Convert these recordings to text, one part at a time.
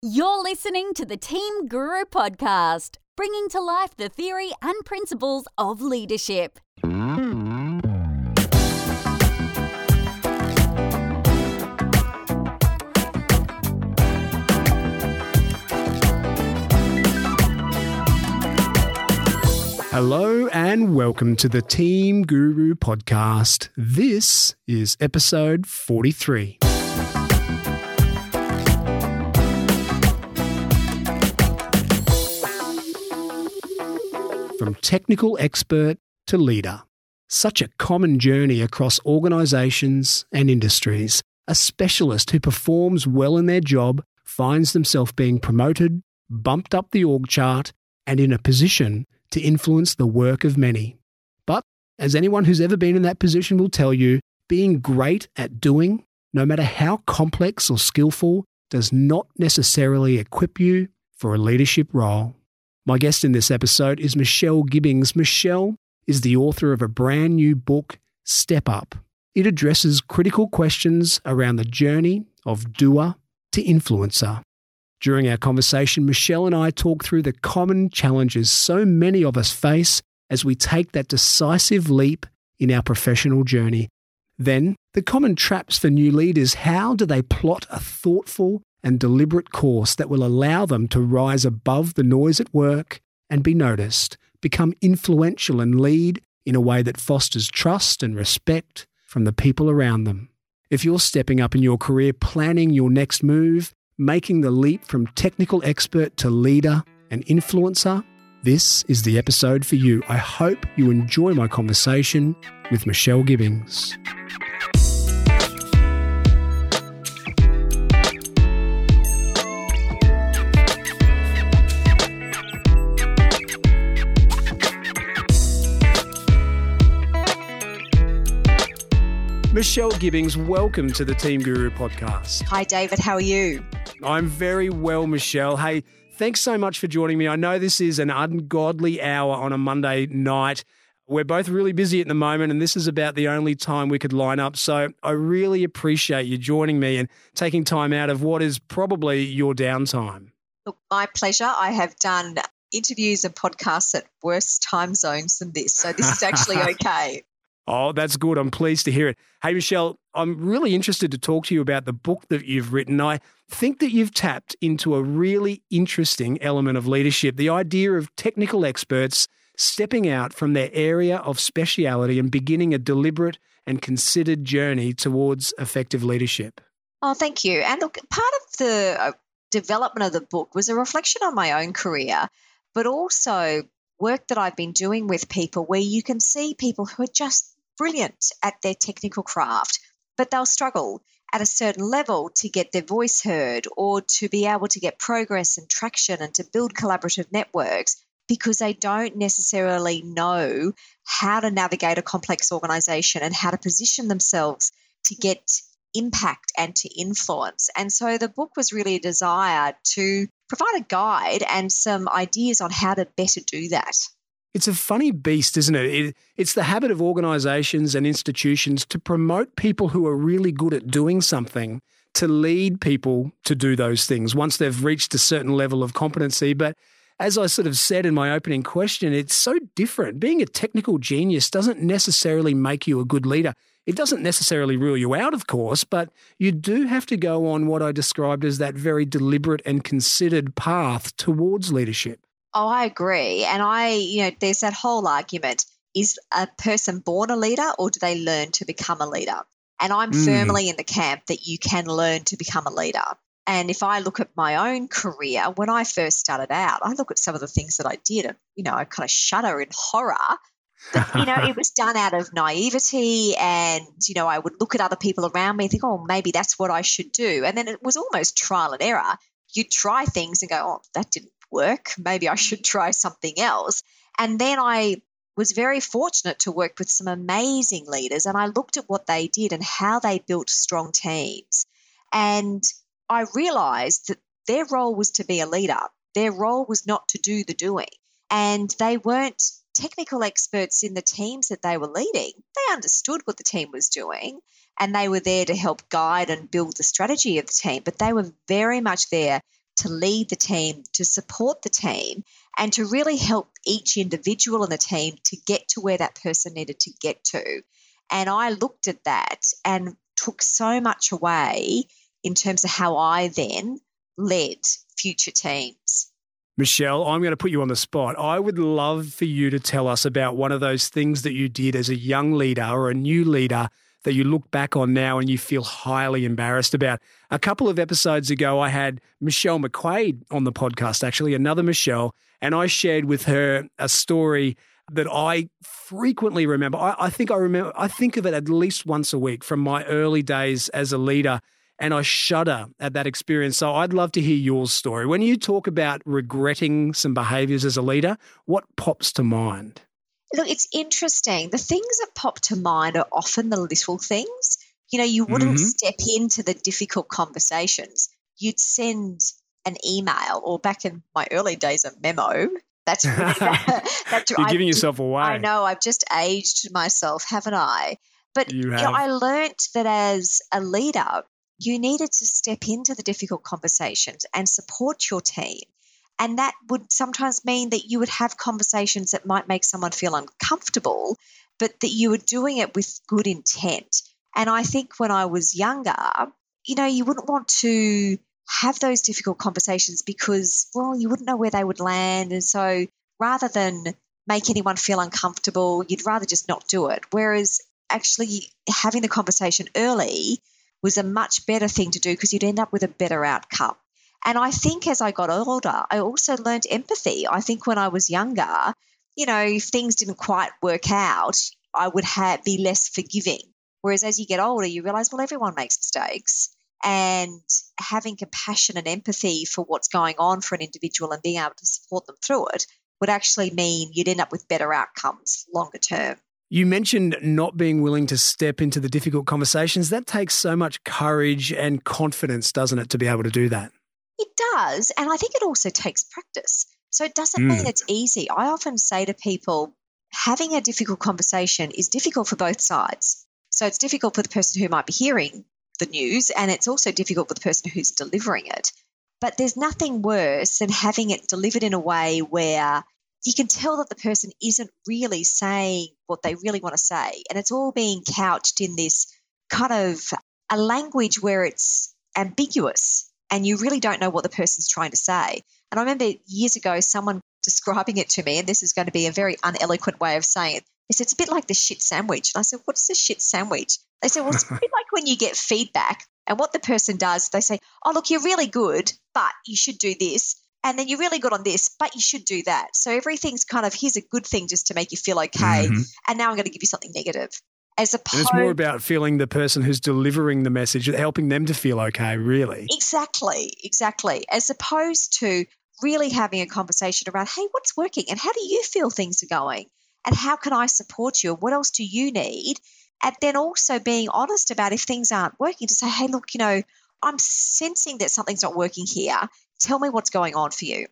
You're listening to the Team Guru podcast, bringing to life the theory and principles of leadership. Hello and welcome to the Team Guru podcast. This is episode 43. From technical expert to leader. Such a common journey across organizations and industries. A specialist who performs well in their job finds themselves being promoted, bumped up the org chart, and in a position to influence the work of many. But, as anyone who's ever been in that position will tell you, being great at doing, no matter how complex or skillful, does not necessarily equip you for a leadership role. My guest in this episode is Michelle Gibbings. Michelle is the author of a brand new book, Step Up. It addresses critical questions around the journey of doer to influencer. During our conversation, Michelle and I talk through the common challenges so many of us face as we take that decisive leap in our professional journey. Then, the common traps for new leaders how do they plot a thoughtful and deliberate course that will allow them to rise above the noise at work and be noticed, become influential and lead in a way that fosters trust and respect from the people around them. If you're stepping up in your career, planning your next move, making the leap from technical expert to leader and influencer, this is the episode for you. I hope you enjoy my conversation with Michelle Gibbings. Michelle Gibbings, welcome to the Team Guru podcast. Hi, David. How are you? I'm very well, Michelle. Hey, thanks so much for joining me. I know this is an ungodly hour on a Monday night. We're both really busy at the moment, and this is about the only time we could line up. So I really appreciate you joining me and taking time out of what is probably your downtime. Look, my pleasure. I have done interviews and podcasts at worse time zones than this. So this is actually okay. Oh, that's good. I'm pleased to hear it. Hey, Michelle, I'm really interested to talk to you about the book that you've written. I think that you've tapped into a really interesting element of leadership the idea of technical experts stepping out from their area of speciality and beginning a deliberate and considered journey towards effective leadership. Oh, thank you. And look, part of the uh, development of the book was a reflection on my own career, but also work that I've been doing with people where you can see people who are just brilliant at their technical craft, but they'll struggle at a certain level to get their voice heard or to be able to get progress and traction and to build collaborative networks because they don't necessarily know how to navigate a complex organization and how to position themselves to get impact and to influence. And so the book was really a desire to provide a guide and some ideas on how to better do that. It's a funny beast, isn't it? it? It's the habit of organizations and institutions to promote people who are really good at doing something, to lead people to do those things once they've reached a certain level of competency. But as I sort of said in my opening question, it's so different. Being a technical genius doesn't necessarily make you a good leader. It doesn't necessarily rule you out, of course, but you do have to go on what I described as that very deliberate and considered path towards leadership. Oh, I agree. And I, you know, there's that whole argument is a person born a leader or do they learn to become a leader? And I'm mm. firmly in the camp that you can learn to become a leader. And if I look at my own career, when I first started out, I look at some of the things that I did and, you know, I kind of shudder in horror. But, you know, it was done out of naivety. And, you know, I would look at other people around me and think, oh, maybe that's what I should do. And then it was almost trial and error. You try things and go, oh, that didn't work. Maybe I should try something else. And then I was very fortunate to work with some amazing leaders and I looked at what they did and how they built strong teams. And I realized that their role was to be a leader. Their role was not to do the doing. And they weren't technical experts in the teams that they were leading. They understood what the team was doing and they were there to help guide and build the strategy of the team, but they were very much there to lead the team, to support the team, and to really help each individual in the team to get to where that person needed to get to. And I looked at that and took so much away in terms of how I then led future teams. Michelle, I'm going to put you on the spot. I would love for you to tell us about one of those things that you did as a young leader or a new leader that you look back on now and you feel highly embarrassed about. A couple of episodes ago, I had Michelle McQuaid on the podcast, actually, another Michelle, and I shared with her a story that I frequently remember. I, I think I remember, I think of it at least once a week from my early days as a leader and I shudder at that experience. So I'd love to hear your story. When you talk about regretting some behaviors as a leader, what pops to mind? Look, it's interesting. The things that pop to mind are often the little things. You know, you wouldn't mm-hmm. step into the difficult conversations. You'd send an email, or back in my early days, a memo. That's really, that's You're giving yourself away. I know. I've just aged myself, haven't I? But you, you know, I learnt that as a leader, you needed to step into the difficult conversations and support your team. And that would sometimes mean that you would have conversations that might make someone feel uncomfortable, but that you were doing it with good intent. And I think when I was younger, you know, you wouldn't want to have those difficult conversations because, well, you wouldn't know where they would land. And so rather than make anyone feel uncomfortable, you'd rather just not do it. Whereas actually having the conversation early was a much better thing to do because you'd end up with a better outcome. And I think as I got older, I also learned empathy. I think when I was younger, you know, if things didn't quite work out, I would have, be less forgiving. Whereas as you get older, you realize, well, everyone makes mistakes. And having compassion and empathy for what's going on for an individual and being able to support them through it would actually mean you'd end up with better outcomes longer term. You mentioned not being willing to step into the difficult conversations. That takes so much courage and confidence, doesn't it, to be able to do that? It does. And I think it also takes practice. So it doesn't mm. mean it's easy. I often say to people, having a difficult conversation is difficult for both sides. So it's difficult for the person who might be hearing the news, and it's also difficult for the person who's delivering it. But there's nothing worse than having it delivered in a way where you can tell that the person isn't really saying what they really want to say. And it's all being couched in this kind of a language where it's ambiguous and you really don't know what the person's trying to say. And I remember years ago someone describing it to me, and this is going to be a very uneloquent way of saying it. They said, it's a bit like the shit sandwich. And I said, what's the shit sandwich? They said, well, it's a bit like when you get feedback and what the person does, they say, oh, look, you're really good, but you should do this and then you're really good on this, but you should do that. So everything's kind of here's a good thing just to make you feel okay, mm-hmm. and now I'm going to give you something negative. As opposed, and it's more about feeling the person who's delivering the message, helping them to feel okay, really. Exactly, exactly. As opposed to really having a conversation around, hey, what's working and how do you feel things are going? And how can I support you? What else do you need? And then also being honest about if things aren't working to say, hey, look, you know, I'm sensing that something's not working here. Tell me what's going on for you.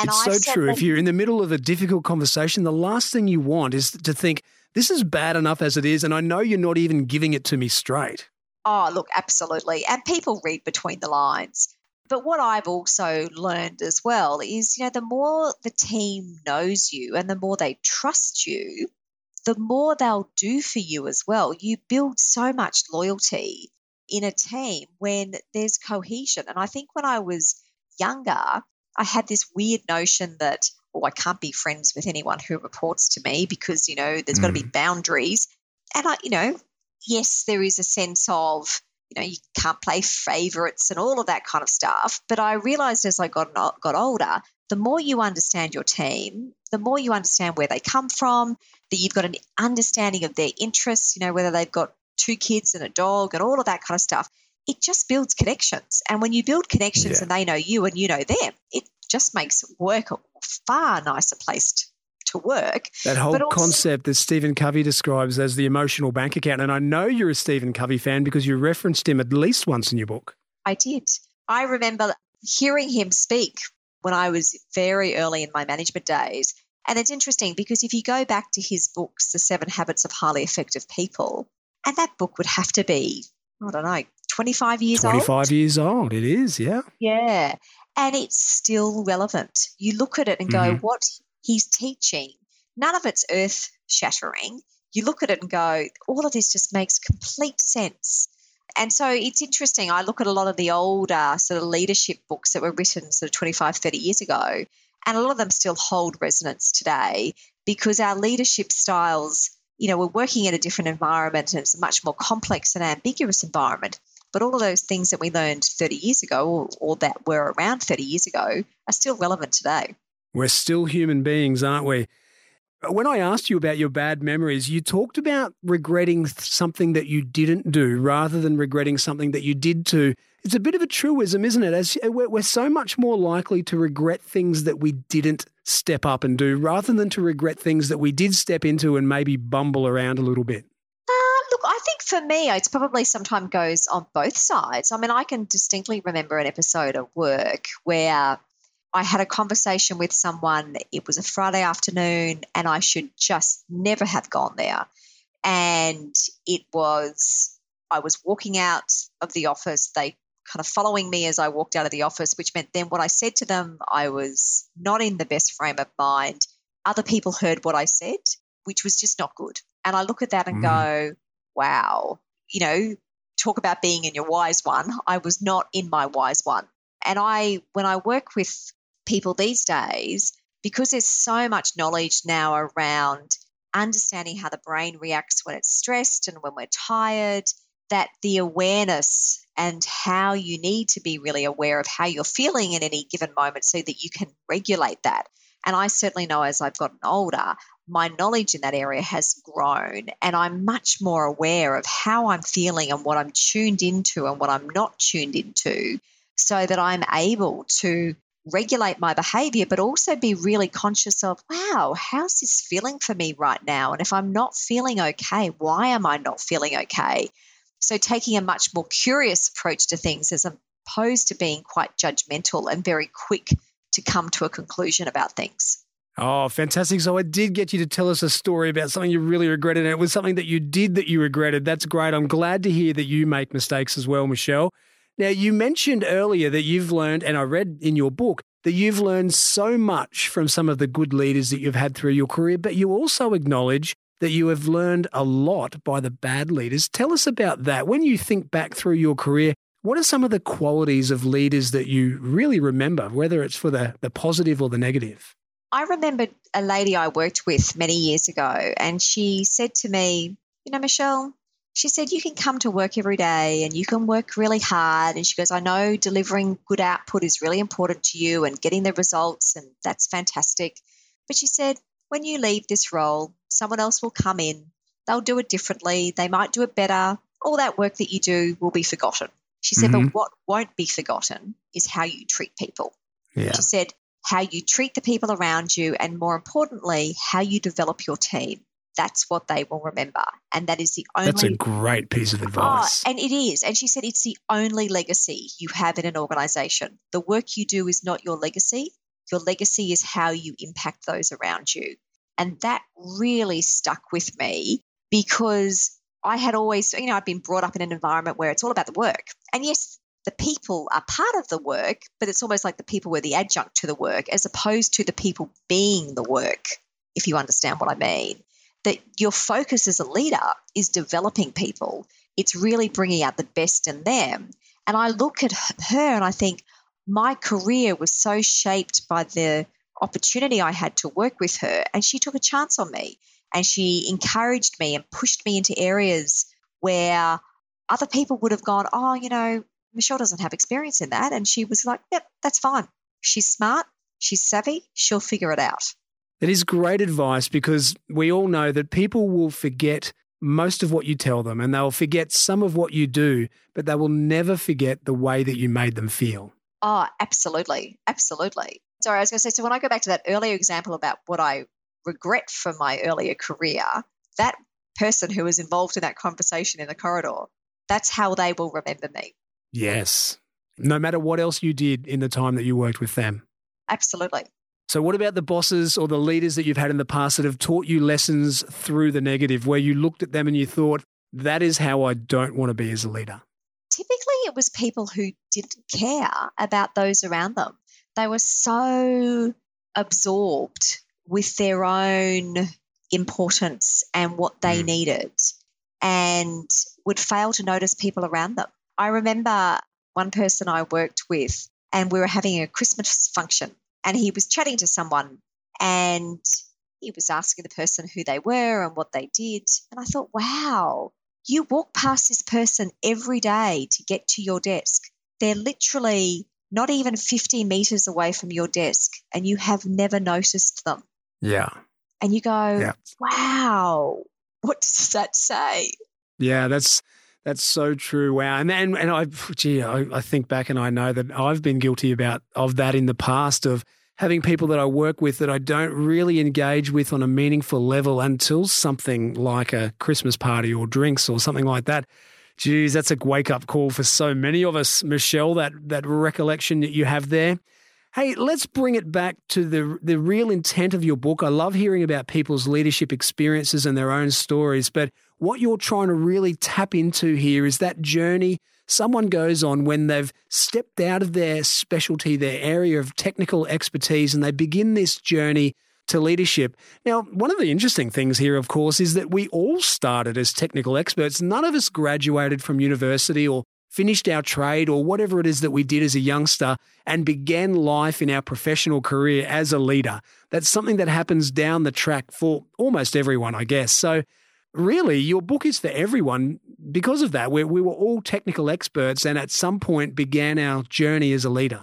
And it's I've so true. That- if you're in the middle of a difficult conversation, the last thing you want is to think, this is bad enough as it is, and I know you're not even giving it to me straight. Oh, look, absolutely. And people read between the lines. But what I've also learned as well is, you know, the more the team knows you and the more they trust you, the more they'll do for you as well. You build so much loyalty in a team when there's cohesion. And I think when I was younger, I had this weird notion that, oh, I can't be friends with anyone who reports to me because, you know, there's mm. got to be boundaries. And I, you know, yes, there is a sense of, you know, you can't play favorites and all of that kind of stuff. But I realized as I got, got older, the more you understand your team, the more you understand where they come from, that you've got an understanding of their interests, you know, whether they've got two kids and a dog and all of that kind of stuff it just builds connections. And when you build connections yeah. and they know you and you know them, it just makes work a far nicer place to work. That whole also, concept that Stephen Covey describes as the emotional bank account. And I know you're a Stephen Covey fan because you referenced him at least once in your book. I did. I remember hearing him speak when I was very early in my management days. And it's interesting because if you go back to his books, The Seven Habits of Highly Effective People, and that book would have to be, I don't know, 25 years 25 old. 25 years old, it is, yeah. Yeah. And it's still relevant. You look at it and go, mm-hmm. what he's teaching, none of it's earth shattering. You look at it and go, all of this just makes complete sense. And so it's interesting. I look at a lot of the older sort of leadership books that were written sort of 25, 30 years ago, and a lot of them still hold resonance today because our leadership styles, you know, we're working in a different environment and it's a much more complex and ambiguous environment. But all of those things that we learned 30 years ago or, or that were around 30 years ago are still relevant today. We're still human beings, aren't we? When I asked you about your bad memories, you talked about regretting something that you didn't do rather than regretting something that you did do. It's a bit of a truism, isn't it? As eh, we're so much more likely to regret things that we didn't step up and do rather than to regret things that we did step into and maybe bumble around a little bit. Think for me, it's probably sometimes goes on both sides. I mean, I can distinctly remember an episode of work where I had a conversation with someone. It was a Friday afternoon, and I should just never have gone there. And it was, I was walking out of the office. They kind of following me as I walked out of the office, which meant then what I said to them, I was not in the best frame of mind. Other people heard what I said, which was just not good. And I look at that and mm. go, wow, you know, talk about being in your wise one. I was not in my wise one. And I, when I work with people these days, because there's so much knowledge now around understanding how the brain reacts when it's stressed and when we're tired, that the awareness and how you need to be really aware of how you're feeling in any given moment so that you can regulate that. And I certainly know as I've gotten older, my knowledge in that area has grown and I'm much more aware of how I'm feeling and what I'm tuned into and what I'm not tuned into so that I'm able to regulate my behavior, but also be really conscious of, wow, how's this feeling for me right now? And if I'm not feeling okay, why am I not feeling okay? So, taking a much more curious approach to things as opposed to being quite judgmental and very quick to come to a conclusion about things. Oh, fantastic. So I did get you to tell us a story about something you really regretted, and it was something that you did that you regretted. That's great. I'm glad to hear that you make mistakes as well, Michelle. Now, you mentioned earlier that you've learned, and I read in your book, that you've learned so much from some of the good leaders that you've had through your career, but you also acknowledge that you have learned a lot by the bad leaders. Tell us about that. When you think back through your career, what are some of the qualities of leaders that you really remember, whether it's for the, the positive or the negative? I remember a lady I worked with many years ago, and she said to me, You know, Michelle, she said, You can come to work every day and you can work really hard. And she goes, I know delivering good output is really important to you and getting the results, and that's fantastic. But she said, When you leave this role, someone else will come in. They'll do it differently. They might do it better. All that work that you do will be forgotten. She said, mm-hmm. But what won't be forgotten is how you treat people. Yeah. She said, How you treat the people around you, and more importantly, how you develop your team that's what they will remember. And that is the only. That's a great piece of oh, advice. Oh, and it is. And she said it's the only legacy you have in an organization. The work you do is not your legacy. Your legacy is how you impact those around you. And that really stuck with me because I had always, you know, I've been brought up in an environment where it's all about the work. And yes, the people are part of the work, but it's almost like the people were the adjunct to the work as opposed to the people being the work, if you understand what I mean that your focus as a leader is developing people. It's really bringing out the best in them. And I look at her and I think my career was so shaped by the opportunity I had to work with her. And she took a chance on me and she encouraged me and pushed me into areas where other people would have gone, Oh, you know, Michelle doesn't have experience in that. And she was like, Yep, that's fine. She's smart. She's savvy. She'll figure it out. It is great advice because we all know that people will forget most of what you tell them and they'll forget some of what you do, but they will never forget the way that you made them feel. Oh, absolutely. Absolutely. Sorry, I was going to say, so when I go back to that earlier example about what I regret from my earlier career, that person who was involved in that conversation in the corridor, that's how they will remember me. Yes. No matter what else you did in the time that you worked with them. Absolutely. So, what about the bosses or the leaders that you've had in the past that have taught you lessons through the negative, where you looked at them and you thought, that is how I don't want to be as a leader? Typically, it was people who didn't care about those around them. they were so absorbed with their own importance and what they mm. needed and would fail to notice people around them. I remember one person I worked with, and we were having a Christmas function, and he was chatting to someone, and he was asking the person who they were and what they did. And I thought, wow, you walk past this person every day to get to your desk. They're literally not even 50 meters away from your desk, and you have never noticed them. Yeah. And you go, yeah. wow, what does that say? Yeah, that's that's so true. Wow. And and, and I gee, I, I think back and I know that I've been guilty about of that in the past of having people that I work with that I don't really engage with on a meaningful level until something like a Christmas party or drinks or something like that. Geez, that's a wake up call for so many of us, Michelle, that, that recollection that you have there. Hey, let's bring it back to the the real intent of your book. I love hearing about people's leadership experiences and their own stories, but what you're trying to really tap into here is that journey someone goes on when they've stepped out of their specialty, their area of technical expertise, and they begin this journey to leadership. Now, one of the interesting things here, of course, is that we all started as technical experts. None of us graduated from university or finished our trade or whatever it is that we did as a youngster and began life in our professional career as a leader. That's something that happens down the track for almost everyone, I guess. So, really, your book is for everyone because of that. we we were all technical experts and at some point began our journey as a leader.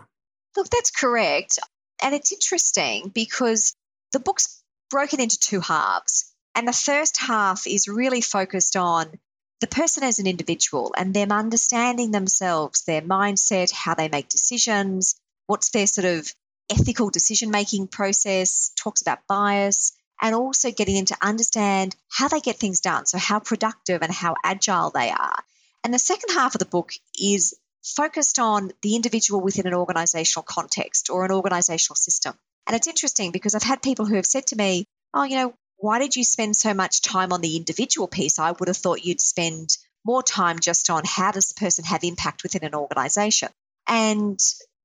Look, that's correct. And it's interesting because the book's broken into two halves. And the first half is really focused on the person as an individual and them understanding themselves, their mindset, how they make decisions, what's their sort of ethical decision making process, talks about bias, and also getting them to understand how they get things done. So, how productive and how agile they are. And the second half of the book is focused on the individual within an organizational context or an organizational system. And it's interesting because I've had people who have said to me, Oh, you know, why did you spend so much time on the individual piece? I would have thought you'd spend more time just on how does the person have impact within an organization. And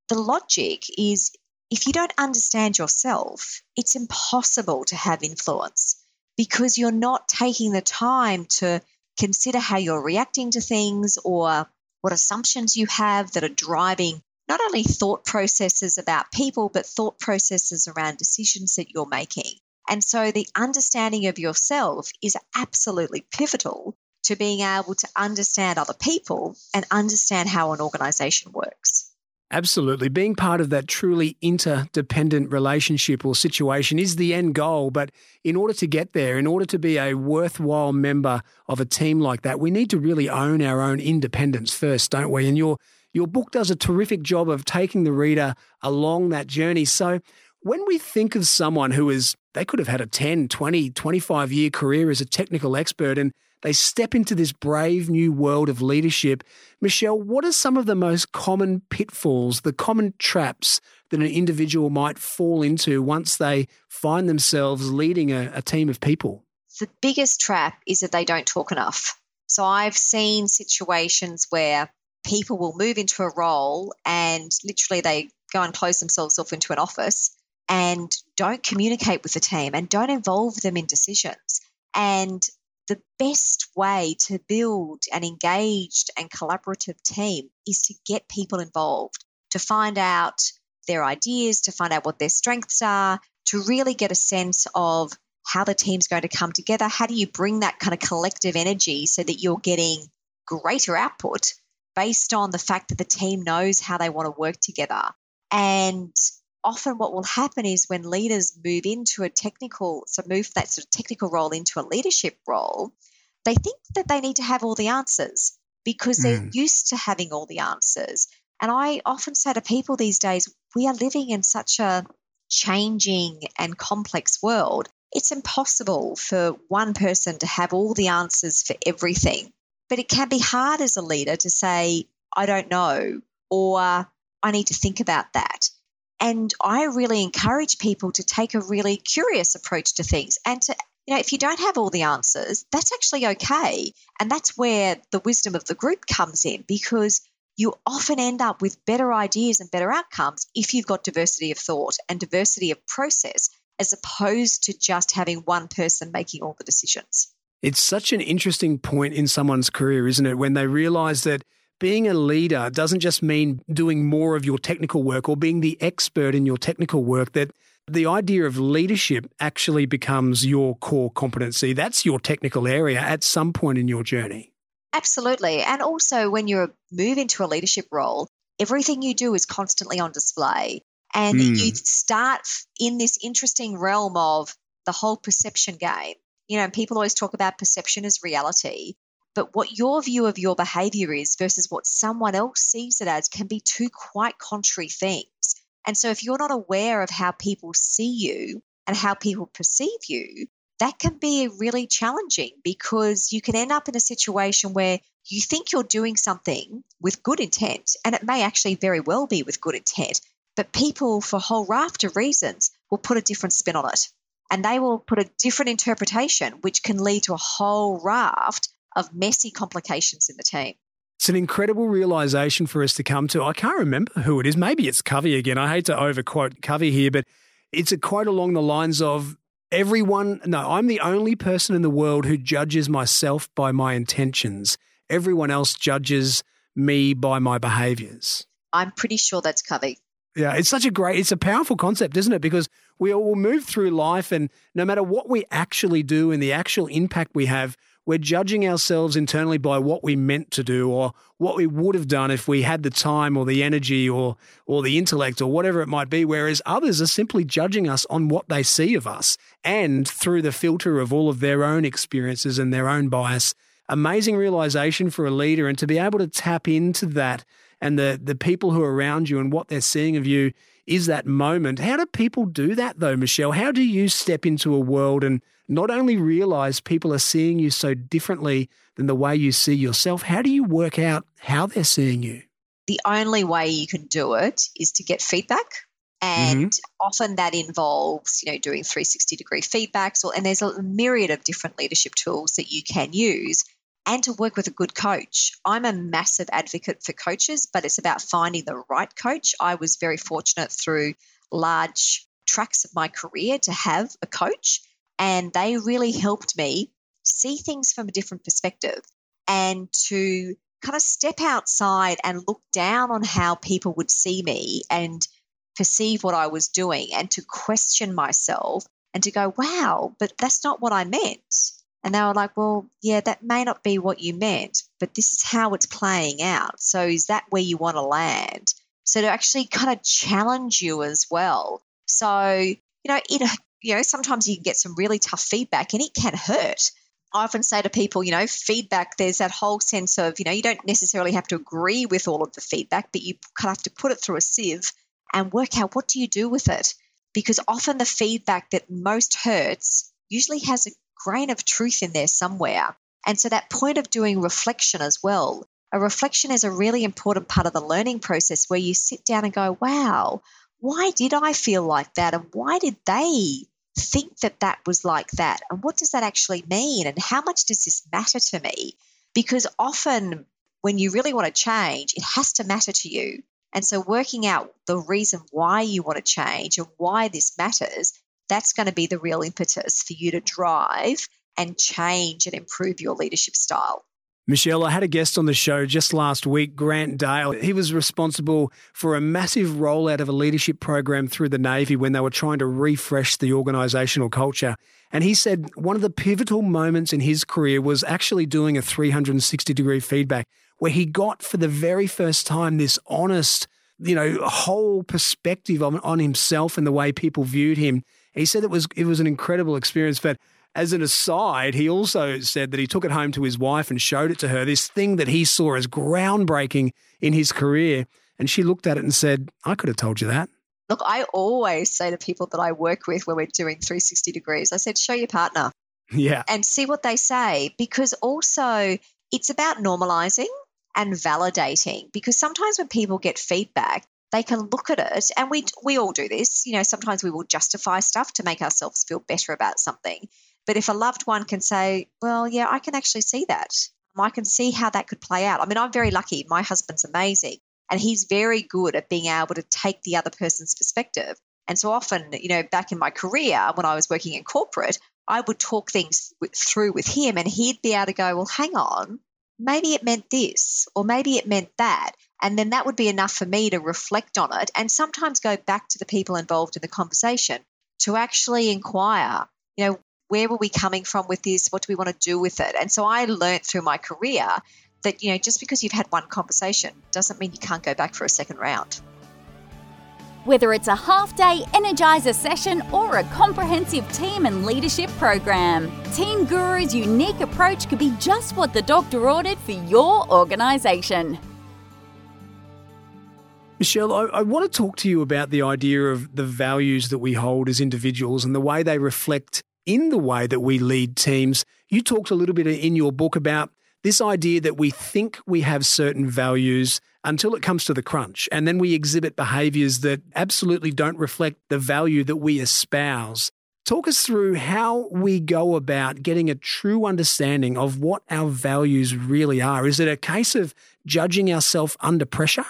the logic is if you don't understand yourself, it's impossible to have influence because you're not taking the time to consider how you're reacting to things or what assumptions you have that are driving not only thought processes about people, but thought processes around decisions that you're making. And so the understanding of yourself is absolutely pivotal to being able to understand other people and understand how an organization works. Absolutely. Being part of that truly interdependent relationship or situation is the end goal. But in order to get there, in order to be a worthwhile member of a team like that, we need to really own our own independence first, don't we? And your your book does a terrific job of taking the reader along that journey. So when we think of someone who is, they could have had a 10, 20, 25 year career as a technical expert and they step into this brave new world of leadership. Michelle, what are some of the most common pitfalls, the common traps that an individual might fall into once they find themselves leading a, a team of people? The biggest trap is that they don't talk enough. So I've seen situations where people will move into a role and literally they go and close themselves off into an office and don't communicate with the team and don't involve them in decisions. And the best way to build an engaged and collaborative team is to get people involved, to find out their ideas, to find out what their strengths are, to really get a sense of how the team's going to come together. How do you bring that kind of collective energy so that you're getting greater output based on the fact that the team knows how they want to work together? And often what will happen is when leaders move into a technical, so move that sort of technical role into a leadership role, they think that they need to have all the answers because they're mm. used to having all the answers. And I often say to people these days, we are living in such a changing and complex world. It's impossible for one person to have all the answers for everything. But it can be hard as a leader to say, I don't know, or I need to think about that. And I really encourage people to take a really curious approach to things and to, you know, if you don't have all the answers, that's actually okay. And that's where the wisdom of the group comes in because you often end up with better ideas and better outcomes if you've got diversity of thought and diversity of process as opposed to just having one person making all the decisions. It's such an interesting point in someone's career, isn't it? When they realize that being a leader doesn't just mean doing more of your technical work or being the expert in your technical work, that the idea of leadership actually becomes your core competency. That's your technical area at some point in your journey. Absolutely. And also, when you move into a leadership role, everything you do is constantly on display. And mm. you start in this interesting realm of the whole perception game. You know, people always talk about perception as reality, but what your view of your behavior is versus what someone else sees it as can be two quite contrary things. And so, if you're not aware of how people see you and how people perceive you, that can be really challenging because you can end up in a situation where you think you're doing something with good intent, and it may actually very well be with good intent, but people, for a whole raft of reasons, will put a different spin on it. And they will put a different interpretation, which can lead to a whole raft of messy complications in the team. It's an incredible realization for us to come to. I can't remember who it is. Maybe it's Covey again. I hate to overquote Covey here, but it's a quote along the lines of everyone, no, I'm the only person in the world who judges myself by my intentions. Everyone else judges me by my behaviors. I'm pretty sure that's Covey. Yeah, it's such a great, it's a powerful concept, isn't it? Because we all move through life and no matter what we actually do and the actual impact we have, we're judging ourselves internally by what we meant to do or what we would have done if we had the time or the energy or or the intellect or whatever it might be whereas others are simply judging us on what they see of us and through the filter of all of their own experiences and their own bias amazing realization for a leader and to be able to tap into that and the the people who are around you and what they're seeing of you is that moment. How do people do that though, Michelle? How do you step into a world and not only realize people are seeing you so differently than the way you see yourself, how do you work out how they're seeing you? The only way you can do it is to get feedback. And mm-hmm. often that involves, you know, doing 360 degree feedbacks or and there's a myriad of different leadership tools that you can use and to work with a good coach. I'm a massive advocate for coaches, but it's about finding the right coach. I was very fortunate through large tracks of my career to have a coach, and they really helped me see things from a different perspective and to kind of step outside and look down on how people would see me and perceive what I was doing and to question myself and to go, wow, but that's not what I meant. And they were like, well, yeah, that may not be what you meant, but this is how it's playing out. So is that where you want to land? So to actually kind of challenge you as well. So, you know, it, you know, sometimes you can get some really tough feedback and it can hurt. I often say to people, you know, feedback, there's that whole sense of, you know, you don't necessarily have to agree with all of the feedback, but you kind of have to put it through a sieve and work out what do you do with it? Because often the feedback that most hurts usually has a grain of truth in there somewhere. And so that point of doing reflection as well, a reflection is a really important part of the learning process where you sit down and go, wow, why did I feel like that? And why did they think that that was like that? And what does that actually mean? And how much does this matter to me? Because often when you really want to change, it has to matter to you. And so working out the reason why you want to change and why this matters that's going to be the real impetus for you to drive and change and improve your leadership style. Michelle, I had a guest on the show just last week, Grant Dale. He was responsible for a massive rollout of a leadership program through the Navy when they were trying to refresh the organizational culture. And he said one of the pivotal moments in his career was actually doing a 360 degree feedback where he got for the very first time this honest, you know, whole perspective on, on himself and the way people viewed him. He said it was it was an incredible experience. But as an aside, he also said that he took it home to his wife and showed it to her, this thing that he saw as groundbreaking in his career. And she looked at it and said, I could have told you that. Look, I always say to people that I work with when we're doing 360 degrees, I said, show your partner. Yeah. And see what they say. Because also, it's about normalizing and validating. Because sometimes when people get feedback, they can look at it and we we all do this you know sometimes we will justify stuff to make ourselves feel better about something but if a loved one can say well yeah i can actually see that I can see how that could play out. I mean, I'm very lucky. My husband's amazing and he's very good at being able to take the other person's perspective. And so often, you know, back in my career when I was working in corporate, I would talk things through with him and he'd be able to go, well, hang on, maybe it meant this or maybe it meant that. And then that would be enough for me to reflect on it and sometimes go back to the people involved in the conversation to actually inquire, you know, where were we coming from with this? What do we want to do with it? And so I learned through my career that, you know, just because you've had one conversation doesn't mean you can't go back for a second round. Whether it's a half day Energizer session or a comprehensive team and leadership program, Team Guru's unique approach could be just what the doctor ordered for your organisation. Michelle, I, I, want to talk to you about the idea of the values that we hold as individuals and the way they reflect in the way that we lead teams. You talked a little bit in your book about this idea that we think we have certain values until it comes to the crunch, and then we exhibit behaviors that absolutely don't reflect the value that we espouse. Talk us through how we go about getting a true understanding of what our values really are. Is it a case of judging ourselves under pressure?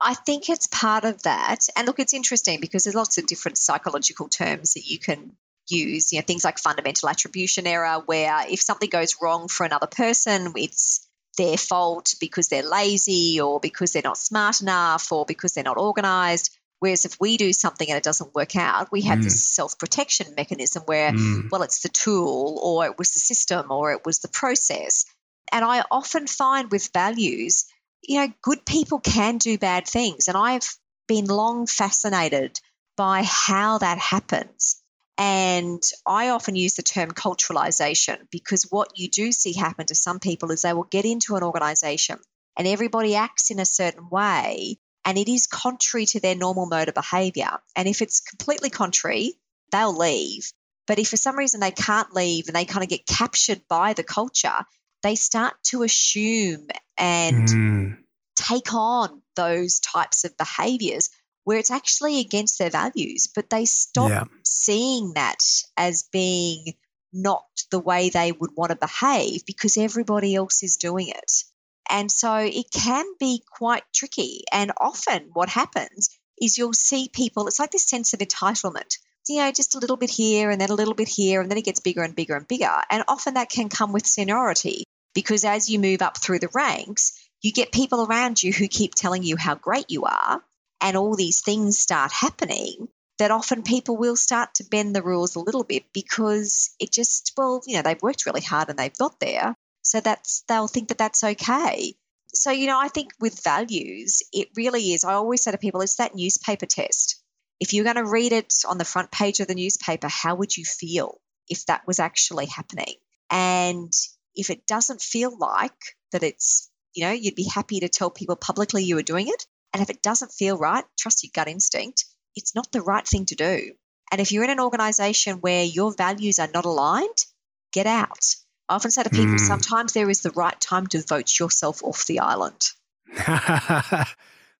I think it's part of that. And look, it's interesting because there's lots of different psychological terms that you can use, you know, things like fundamental attribution error, where if something goes wrong for another person, it's their fault because they're lazy or because they're not smart enough or because they're not organized. Whereas if we do something and it doesn't work out, we have mm. this self protection mechanism where, mm. well, it's the tool or it was the system or it was the process. And I often find with values, you know, good people can do bad things. And I've been long fascinated by how that happens. And I often use the term culturalization because what you do see happen to some people is they will get into an organization and everybody acts in a certain way and it is contrary to their normal mode of behavior. And if it's completely contrary, they'll leave. But if for some reason they can't leave and they kind of get captured by the culture, they start to assume and mm. take on those types of behaviors where it's actually against their values, but they stop yeah. seeing that as being not the way they would want to behave because everybody else is doing it. And so it can be quite tricky. And often what happens is you'll see people, it's like this sense of entitlement. You know, just a little bit here and then a little bit here, and then it gets bigger and bigger and bigger. And often that can come with seniority because as you move up through the ranks, you get people around you who keep telling you how great you are and all these things start happening, that often people will start to bend the rules a little bit because it just, well, you know, they've worked really hard and they've got there. So that's, they'll think that that's okay. So, you know, I think with values, it really is. I always say to people, it's that newspaper test. If you're going to read it on the front page of the newspaper, how would you feel if that was actually happening? And if it doesn't feel like that it's, you know, you'd be happy to tell people publicly you were doing it, and if it doesn't feel right, trust your gut instinct. It's not the right thing to do. And if you're in an organization where your values are not aligned, get out. I often say to people, mm. sometimes there is the right time to vote yourself off the island.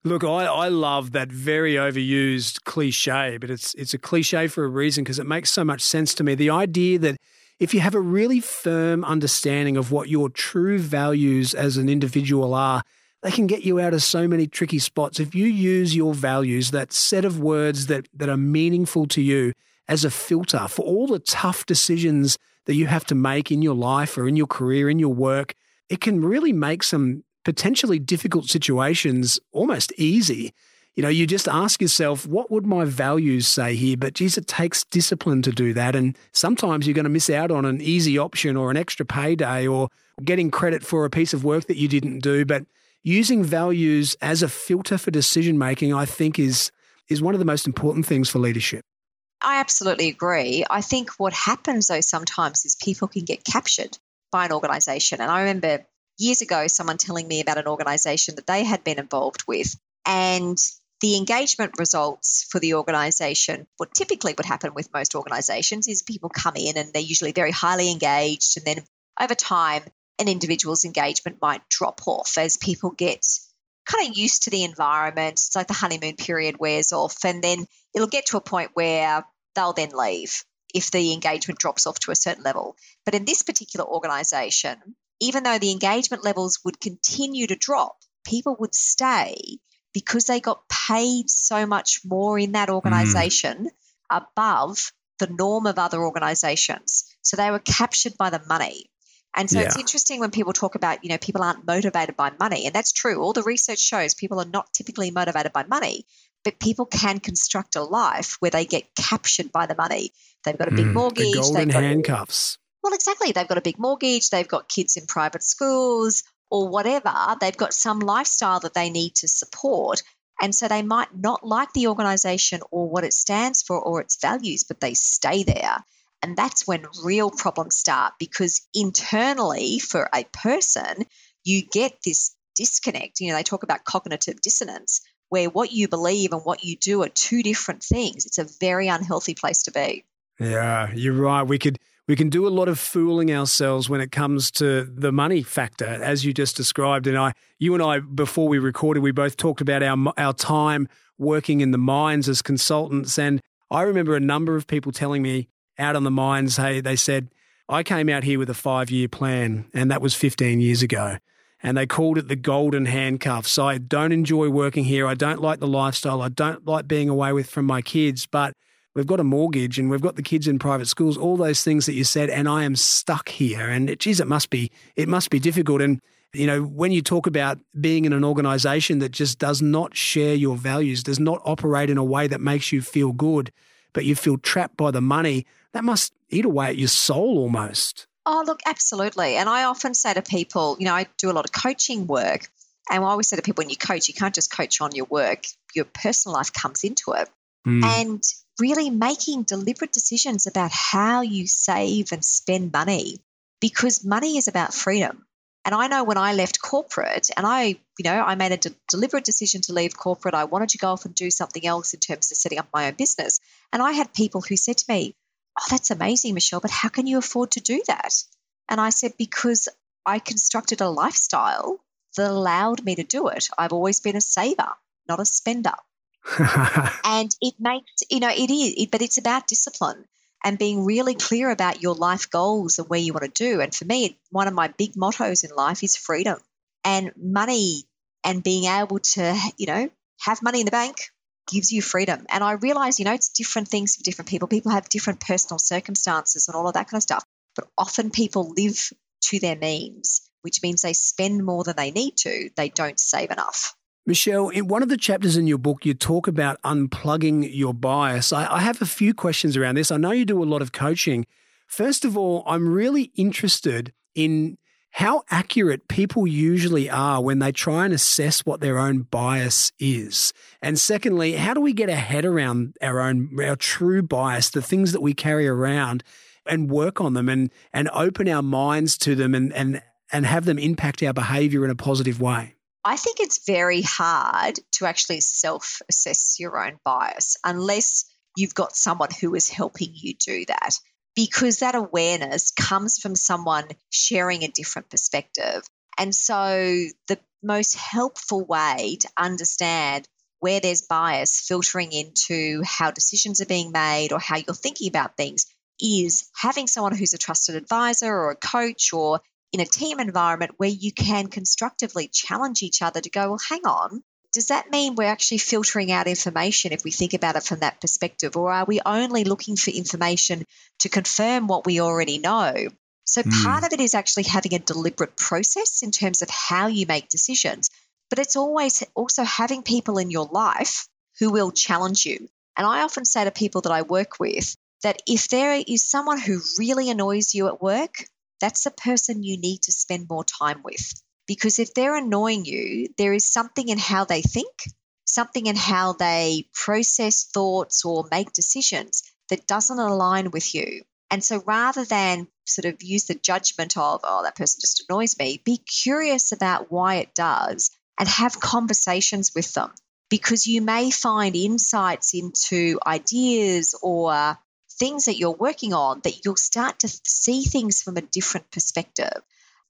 Look, I, I love that very overused cliche, but it's it's a cliche for a reason because it makes so much sense to me. The idea that if you have a really firm understanding of what your true values as an individual are, they can get you out of so many tricky spots. If you use your values, that set of words that, that are meaningful to you, as a filter for all the tough decisions that you have to make in your life or in your career, in your work, it can really make some potentially difficult situations almost easy. You know, you just ask yourself, what would my values say here? But geez, it takes discipline to do that. And sometimes you're going to miss out on an easy option or an extra payday or getting credit for a piece of work that you didn't do. But using values as a filter for decision making, I think, is is one of the most important things for leadership. I absolutely agree. I think what happens though sometimes is people can get captured by an organization. And I remember years ago someone telling me about an organization that they had been involved with and the engagement results for the organization, what typically would happen with most organizations is people come in and they're usually very highly engaged. And then over time, an individual's engagement might drop off as people get kind of used to the environment. It's like the honeymoon period wears off, and then it'll get to a point where they'll then leave if the engagement drops off to a certain level. But in this particular organization, even though the engagement levels would continue to drop, people would stay because they got paid so much more in that organization mm. above the norm of other organizations. So they were captured by the money. And so yeah. it's interesting when people talk about, you know, people aren't motivated by money. And that's true. All the research shows people are not typically motivated by money, but people can construct a life where they get captured by the money. They've got a big mm, mortgage. The golden handcuffs. well, exactly. They've got a big mortgage. They've got kids in private schools or whatever. They've got some lifestyle that they need to support. And so they might not like the organization or what it stands for or its values, but they stay there. And that's when real problems start because internally, for a person, you get this disconnect. You know, they talk about cognitive dissonance, where what you believe and what you do are two different things. It's a very unhealthy place to be. Yeah, you're right. We could we can do a lot of fooling ourselves when it comes to the money factor, as you just described. And I, you and I, before we recorded, we both talked about our our time working in the mines as consultants, and I remember a number of people telling me out on the mines, hey, they said, I came out here with a five year plan, and that was 15 years ago. And they called it the golden handcuffs. I don't enjoy working here. I don't like the lifestyle. I don't like being away with from my kids, but we've got a mortgage and we've got the kids in private schools, all those things that you said, and I am stuck here. And it, geez, it must be, it must be difficult. And you know, when you talk about being in an organization that just does not share your values, does not operate in a way that makes you feel good, but you feel trapped by the money, that must eat away at your soul almost. Oh, look, absolutely. And I often say to people, you know, I do a lot of coaching work. And I always say to people, when you coach, you can't just coach on your work, your personal life comes into it. Mm. And really making deliberate decisions about how you save and spend money because money is about freedom. And I know when I left corporate and I, you know, I made a de- deliberate decision to leave corporate, I wanted to go off and do something else in terms of setting up my own business. And I had people who said to me, Oh, that's amazing, Michelle, but how can you afford to do that? And I said, Because I constructed a lifestyle that allowed me to do it. I've always been a saver, not a spender. and it makes, you know, it is, it, but it's about discipline and being really clear about your life goals and where you want to do. And for me, one of my big mottos in life is freedom and money and being able to, you know, have money in the bank, gives you freedom. And I realize, you know, it's different things for different people. People have different personal circumstances and all of that kind of stuff. But often people live to their means, which means they spend more than they need to. They don't save enough. Michelle, in one of the chapters in your book, you talk about unplugging your bias. I, I have a few questions around this. I know you do a lot of coaching. First of all, I'm really interested in how accurate people usually are when they try and assess what their own bias is. And secondly, how do we get a head around our own, our true bias, the things that we carry around and work on them and, and open our minds to them and, and, and have them impact our behavior in a positive way? I think it's very hard to actually self assess your own bias unless you've got someone who is helping you do that because that awareness comes from someone sharing a different perspective. And so, the most helpful way to understand where there's bias filtering into how decisions are being made or how you're thinking about things is having someone who's a trusted advisor or a coach or in a team environment where you can constructively challenge each other to go, well, hang on, does that mean we're actually filtering out information if we think about it from that perspective? Or are we only looking for information to confirm what we already know? So, mm. part of it is actually having a deliberate process in terms of how you make decisions, but it's always also having people in your life who will challenge you. And I often say to people that I work with that if there is someone who really annoys you at work, that's the person you need to spend more time with. Because if they're annoying you, there is something in how they think, something in how they process thoughts or make decisions that doesn't align with you. And so rather than sort of use the judgment of, oh, that person just annoys me, be curious about why it does and have conversations with them because you may find insights into ideas or things that you're working on that you'll start to see things from a different perspective.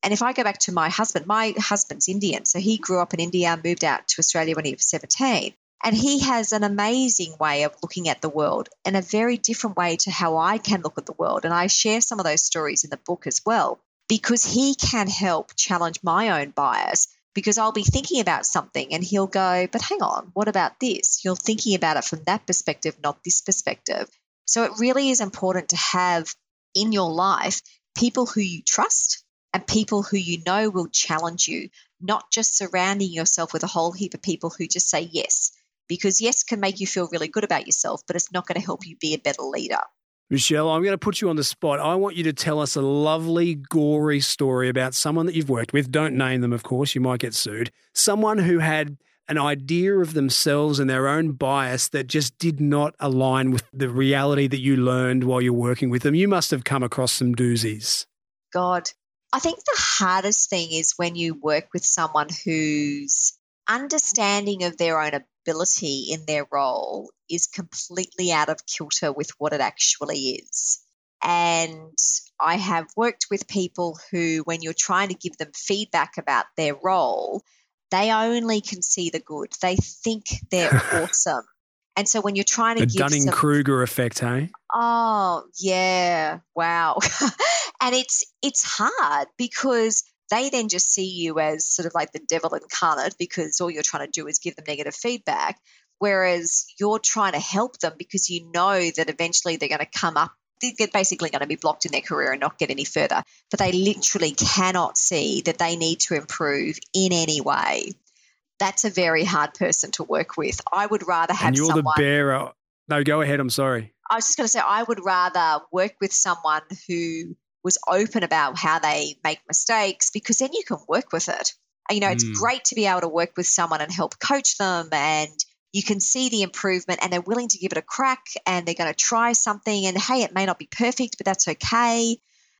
And if I go back to my husband, my husband's Indian. So he grew up in India, and moved out to Australia when he was 17. And he has an amazing way of looking at the world and a very different way to how I can look at the world. And I share some of those stories in the book as well. because he can help challenge my own bias because I'll be thinking about something and he'll go, but hang on, what about this? You're thinking about it from that perspective, not this perspective. So it really is important to have in your life people who you trust and people who you know will challenge you, not just surrounding yourself with a whole heap of people who just say yes, because yes can make you feel really good about yourself, but it's not going to help you be a better leader. Michelle, I'm going to put you on the spot. I want you to tell us a lovely, gory story about someone that you've worked with. Don't name them, of course, you might get sued. Someone who had an idea of themselves and their own bias that just did not align with the reality that you learned while you're working with them. You must have come across some doozies. God, I think the hardest thing is when you work with someone whose understanding of their own ability in their role is completely out of kilter with what it actually is. And I have worked with people who, when you're trying to give them feedback about their role, they only can see the good. They think they're awesome. And so when you're trying to the Dunning Kruger effect, hey? Oh yeah, wow. and it's it's hard because they then just see you as sort of like the devil incarnate because all you're trying to do is give them negative feedback. Whereas you're trying to help them because you know that eventually they're going to come up, they're basically going to be blocked in their career and not get any further. But they literally cannot see that they need to improve in any way. That's a very hard person to work with. I would rather have And you're someone, the bearer. No, go ahead. I'm sorry. I was just going to say, I would rather work with someone who was open about how they make mistakes because then you can work with it. You know, it's Mm. great to be able to work with someone and help coach them and you can see the improvement and they're willing to give it a crack and they're going to try something and hey, it may not be perfect, but that's okay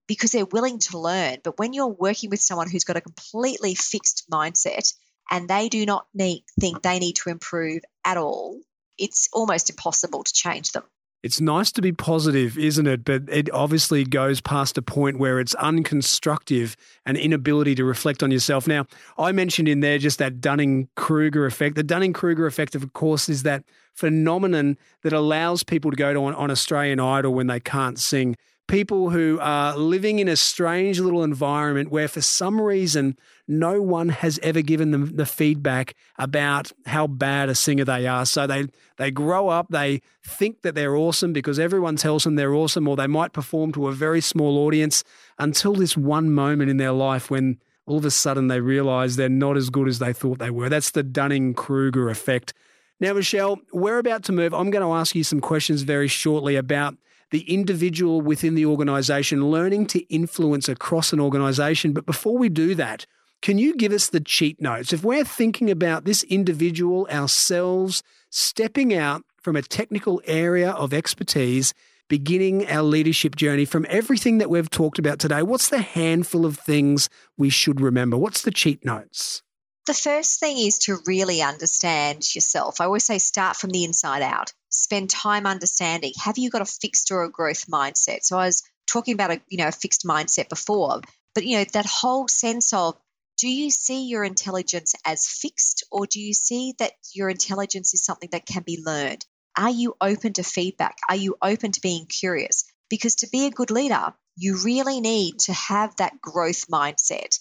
because they're willing to learn. But when you're working with someone who's got a completely fixed mindset and they do not need think they need to improve at all, it's almost impossible to change them. It's nice to be positive, isn't it? But it obviously goes past a point where it's unconstructive and inability to reflect on yourself. Now, I mentioned in there just that Dunning Kruger effect. The Dunning Kruger effect, of course, is that phenomenon that allows people to go to on, on Australian Idol when they can't sing. People who are living in a strange little environment where, for some reason, no one has ever given them the feedback about how bad a singer they are. So they they grow up, they think that they're awesome because everyone tells them they're awesome, or they might perform to a very small audience until this one moment in their life when all of a sudden they realize they're not as good as they thought they were. That's the Dunning Kruger effect. Now, Michelle, we're about to move. I'm going to ask you some questions very shortly about the individual within the organization learning to influence across an organization. But before we do that, can you give us the cheat notes? If we're thinking about this individual, ourselves, stepping out from a technical area of expertise, beginning our leadership journey from everything that we've talked about today, what's the handful of things we should remember? What's the cheat notes? The first thing is to really understand yourself. I always say start from the inside out. Spend time understanding. Have you got a fixed or a growth mindset? So I was talking about a you know a fixed mindset before, but you know that whole sense of do you see your intelligence as fixed or do you see that your intelligence is something that can be learned? Are you open to feedback? Are you open to being curious? Because to be a good leader, you really need to have that growth mindset.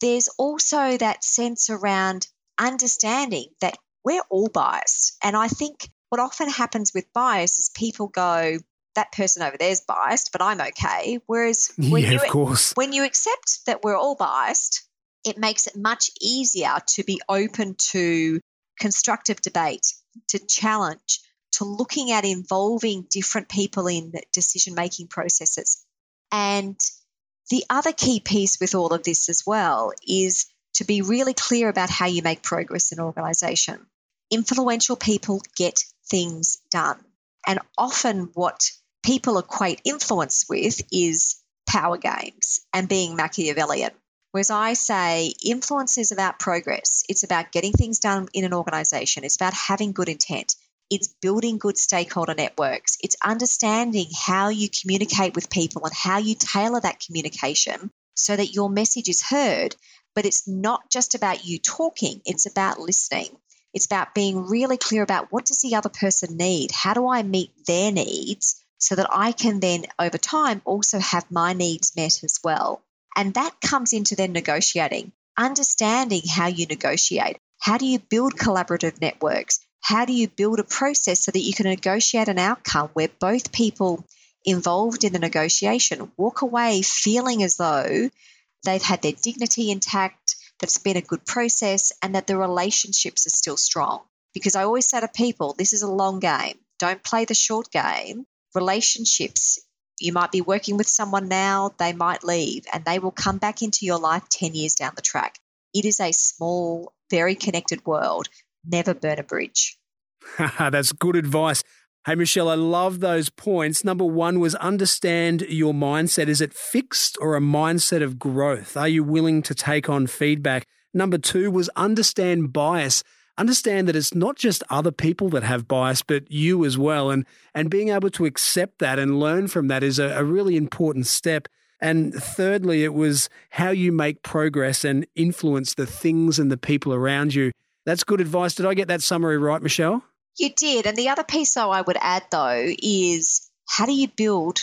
There's also that sense around understanding that we're all biased. And I think what often happens with bias is people go, that person over there's biased, but I'm okay. Whereas when yeah, you of course. when you accept that we're all biased, it makes it much easier to be open to constructive debate, to challenge, to looking at involving different people in the decision making processes. And the other key piece with all of this as well is to be really clear about how you make progress in an organization. Influential people get things done. And often what people equate influence with is power games and being Machiavellian. Whereas I say influence is about progress. It's about getting things done in an organization. It's about having good intent. It's building good stakeholder networks. It's understanding how you communicate with people and how you tailor that communication so that your message is heard. But it's not just about you talking, it's about listening. It's about being really clear about what does the other person need? How do I meet their needs so that I can then over time also have my needs met as well? And that comes into then negotiating, understanding how you negotiate. How do you build collaborative networks? How do you build a process so that you can negotiate an outcome where both people involved in the negotiation walk away feeling as though they've had their dignity intact, that it's been a good process, and that the relationships are still strong? Because I always say to people, this is a long game. Don't play the short game. Relationships, you might be working with someone now, they might leave, and they will come back into your life 10 years down the track. It is a small, very connected world. Never burn a bridge. That's good advice. Hey, Michelle, I love those points. Number one was understand your mindset. Is it fixed or a mindset of growth? Are you willing to take on feedback? Number two was understand bias understand that it's not just other people that have bias, but you as well. And, and being able to accept that and learn from that is a, a really important step. And thirdly, it was how you make progress and influence the things and the people around you. That's good advice. Did I get that summary right, Michelle? You did. And the other piece, though, I would add, though, is how do you build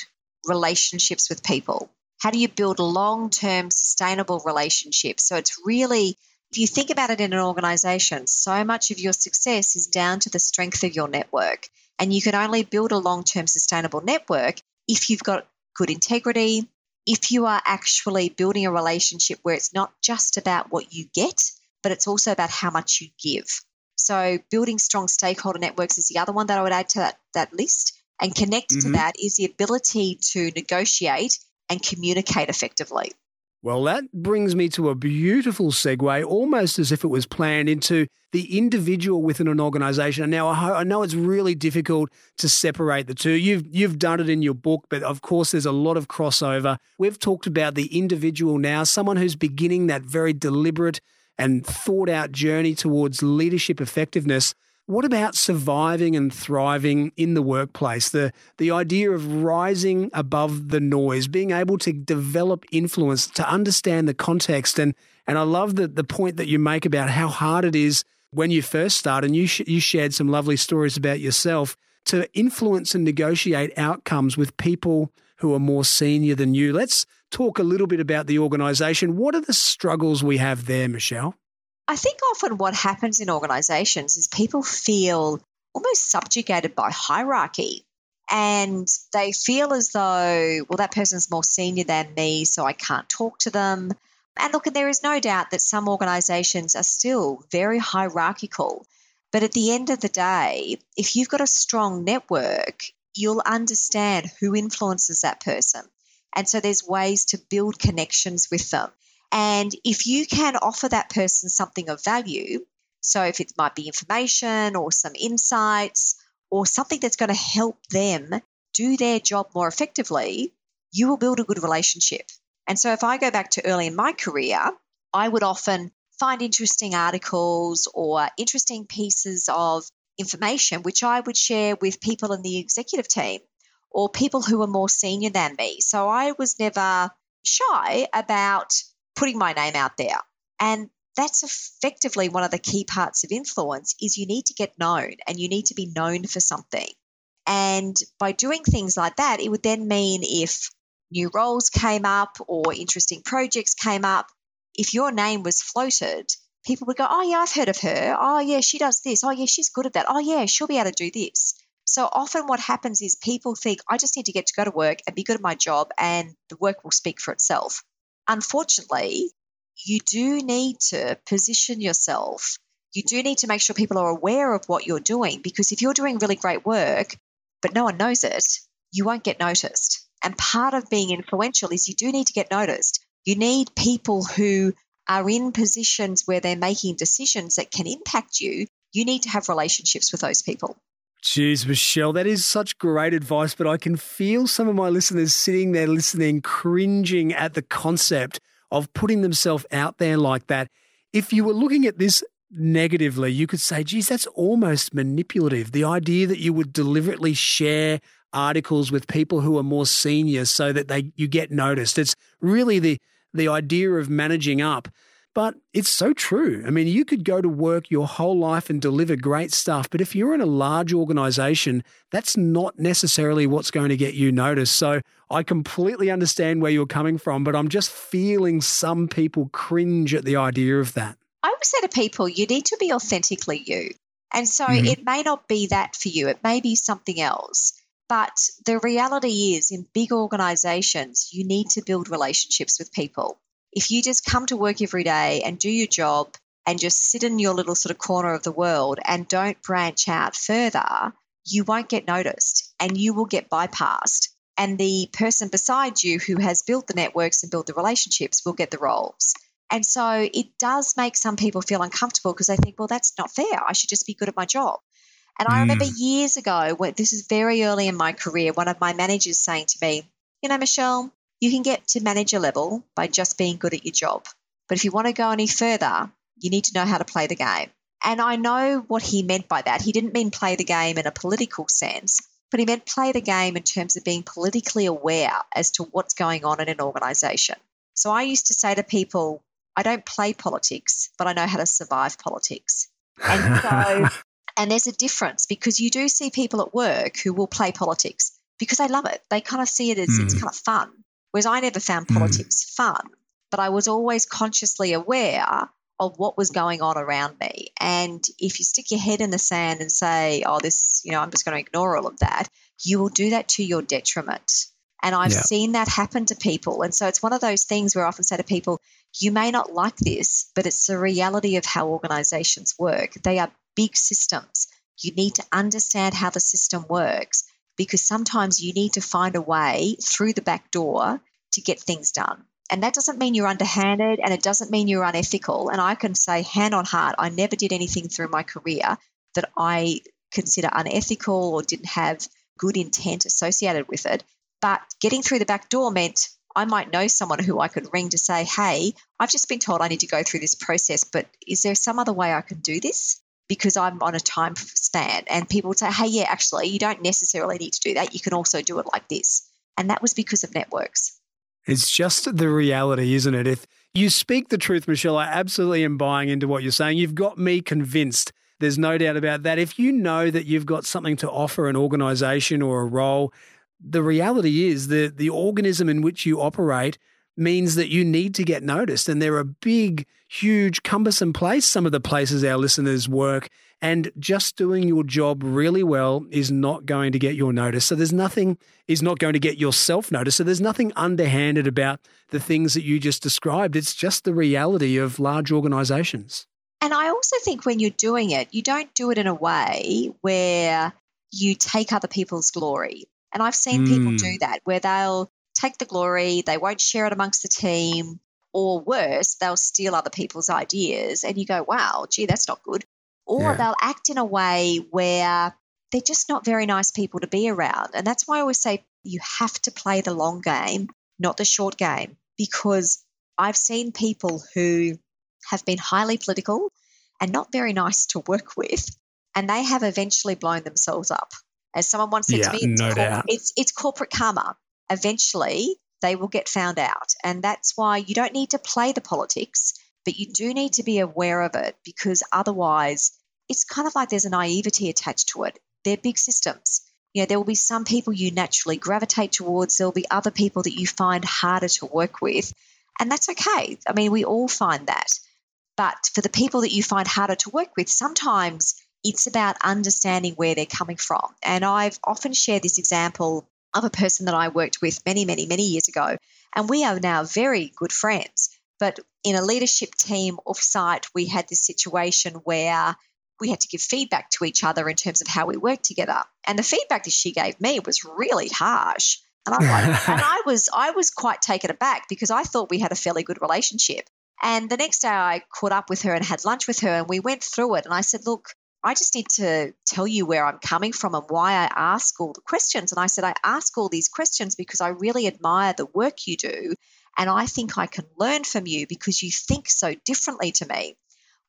relationships with people? How do you build long term sustainable relationships? So it's really if you think about it in an organization, so much of your success is down to the strength of your network. And you can only build a long term sustainable network if you've got good integrity, if you are actually building a relationship where it's not just about what you get, but it's also about how much you give. So, building strong stakeholder networks is the other one that I would add to that, that list. And connected mm-hmm. to that is the ability to negotiate and communicate effectively. Well, that brings me to a beautiful segue, almost as if it was planned into the individual within an organization. And now, I know it's really difficult to separate the two. You've you've done it in your book, but of course, there's a lot of crossover. We've talked about the individual now, someone who's beginning that very deliberate and thought out journey towards leadership effectiveness. What about surviving and thriving in the workplace? The, the idea of rising above the noise, being able to develop influence, to understand the context. And, and I love the, the point that you make about how hard it is when you first start. And you, sh- you shared some lovely stories about yourself to influence and negotiate outcomes with people who are more senior than you. Let's talk a little bit about the organization. What are the struggles we have there, Michelle? I think often what happens in organizations is people feel almost subjugated by hierarchy and they feel as though, well, that person's more senior than me, so I can't talk to them. And look, and there is no doubt that some organizations are still very hierarchical. But at the end of the day, if you've got a strong network, you'll understand who influences that person. And so there's ways to build connections with them. And if you can offer that person something of value, so if it might be information or some insights or something that's going to help them do their job more effectively, you will build a good relationship. And so if I go back to early in my career, I would often find interesting articles or interesting pieces of information which I would share with people in the executive team or people who were more senior than me. So I was never shy about putting my name out there. And that's effectively one of the key parts of influence is you need to get known and you need to be known for something. And by doing things like that, it would then mean if new roles came up or interesting projects came up, if your name was floated, people would go, Oh, yeah, I've heard of her. Oh, yeah, she does this. Oh, yeah, she's good at that. Oh, yeah, she'll be able to do this. So often what happens is people think, I just need to get to go to work and be good at my job, and the work will speak for itself unfortunately, you do need to position yourself. You do need to make sure people are aware of what you're doing because if you're doing really great work, but no one knows it, you won't get noticed. And part of being influential is you do need to get noticed. You need people who are in positions where they're making decisions that can impact you. You need to have relationships with those people. Jeez, Michelle, that is such great advice, but I can feel some of my listeners sitting there listening, cringing at the concept of putting themselves out there like that. If you were looking at this negatively, you could say, geez, that's almost manipulative. The idea that you would deliberately share articles with people who are more senior so that they you get noticed. It's really the the idea of managing up. But it's so true. I mean, you could go to work your whole life and deliver great stuff, but if you're in a large organization, that's not necessarily what's going to get you noticed. So I completely understand where you're coming from, but I'm just feeling some people cringe at the idea of that. I would say to people, you need to be authentically you. And so mm-hmm. it may not be that for you, it may be something else. But the reality is, in big organizations, you need to build relationships with people. If you just come to work every day and do your job and just sit in your little sort of corner of the world and don't branch out further, you won't get noticed and you will get bypassed. And the person beside you who has built the networks and built the relationships will get the roles. And so it does make some people feel uncomfortable because they think, well, that's not fair. I should just be good at my job. And I remember mm. years ago, when, this is very early in my career, one of my managers saying to me, You know, Michelle, you can get to manager level by just being good at your job. But if you want to go any further, you need to know how to play the game. And I know what he meant by that. He didn't mean play the game in a political sense, but he meant play the game in terms of being politically aware as to what's going on in an organization. So I used to say to people, I don't play politics, but I know how to survive politics. And so And there's a difference because you do see people at work who will play politics because they love it. They kind of see it as mm. it's hmm. kind of fun. Whereas I never found hmm. politics mm. fun, but I was always consciously aware of what was going on around me. And if you stick your head in the sand and say, oh, this, you know, I'm just going to ignore all of that, you will do that to your detriment. And I've yeah. seen that happen to people. And so it's one of those things where I often say to people, you may not like this, but it's the reality of how organizations work. They are big systems. You need to understand how the system works because sometimes you need to find a way through the back door to get things done. And that doesn't mean you're underhanded and it doesn't mean you're unethical. And I can say, hand on heart, I never did anything through my career that I consider unethical or didn't have good intent associated with it. But getting through the back door meant I might know someone who I could ring to say, hey, I've just been told I need to go through this process, but is there some other way I can do this? Because I'm on a time span. And people say, hey, yeah, actually, you don't necessarily need to do that. You can also do it like this. And that was because of networks. It's just the reality, isn't it? If you speak the truth, Michelle, I absolutely am buying into what you're saying. You've got me convinced. There's no doubt about that. If you know that you've got something to offer an organization or a role, the reality is that the organism in which you operate means that you need to get noticed. And they're a big, huge, cumbersome place, some of the places our listeners work. And just doing your job really well is not going to get your notice. So there's nothing, is not going to get yourself noticed. So there's nothing underhanded about the things that you just described. It's just the reality of large organizations. And I also think when you're doing it, you don't do it in a way where you take other people's glory. And I've seen mm. people do that where they'll take the glory, they won't share it amongst the team, or worse, they'll steal other people's ideas. And you go, wow, gee, that's not good. Or yeah. they'll act in a way where they're just not very nice people to be around. And that's why I always say you have to play the long game, not the short game, because I've seen people who have been highly political and not very nice to work with, and they have eventually blown themselves up. As someone once said yeah, to me, it's, no doubt. it's, it's corporate karma eventually they will get found out. And that's why you don't need to play the politics, but you do need to be aware of it because otherwise it's kind of like there's a naivety attached to it. They're big systems. You know, there will be some people you naturally gravitate towards, there'll be other people that you find harder to work with. And that's okay. I mean, we all find that. But for the people that you find harder to work with, sometimes it's about understanding where they're coming from. And I've often shared this example a person that I worked with many, many, many years ago. And we are now very good friends. But in a leadership team offsite, we had this situation where we had to give feedback to each other in terms of how we worked together. And the feedback that she gave me was really harsh. And like, and I was I was quite taken aback because I thought we had a fairly good relationship. And the next day I caught up with her and had lunch with her and we went through it and I said, "Look, I just need to tell you where I'm coming from and why I ask all the questions. And I said, I ask all these questions because I really admire the work you do. And I think I can learn from you because you think so differently to me.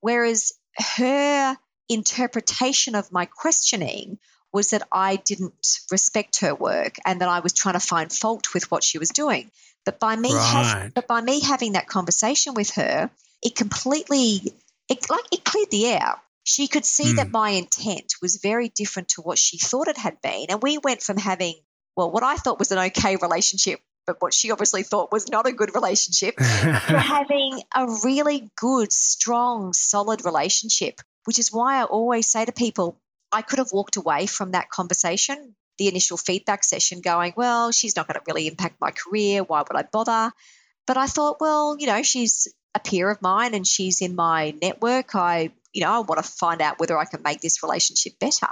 Whereas her interpretation of my questioning was that I didn't respect her work and that I was trying to find fault with what she was doing. But by me, right. but by me having that conversation with her, it completely, it, like it cleared the air. She could see mm. that my intent was very different to what she thought it had been. And we went from having, well, what I thought was an okay relationship but what she obviously thought was not a good relationship, to having a really good, strong, solid relationship, which is why I always say to people, I could have walked away from that conversation, the initial feedback session, going, well, she's not going to really impact my career. Why would I bother? But I thought, well, you know, she's a peer of mine and she's in my network. I, you know, I want to find out whether I can make this relationship better.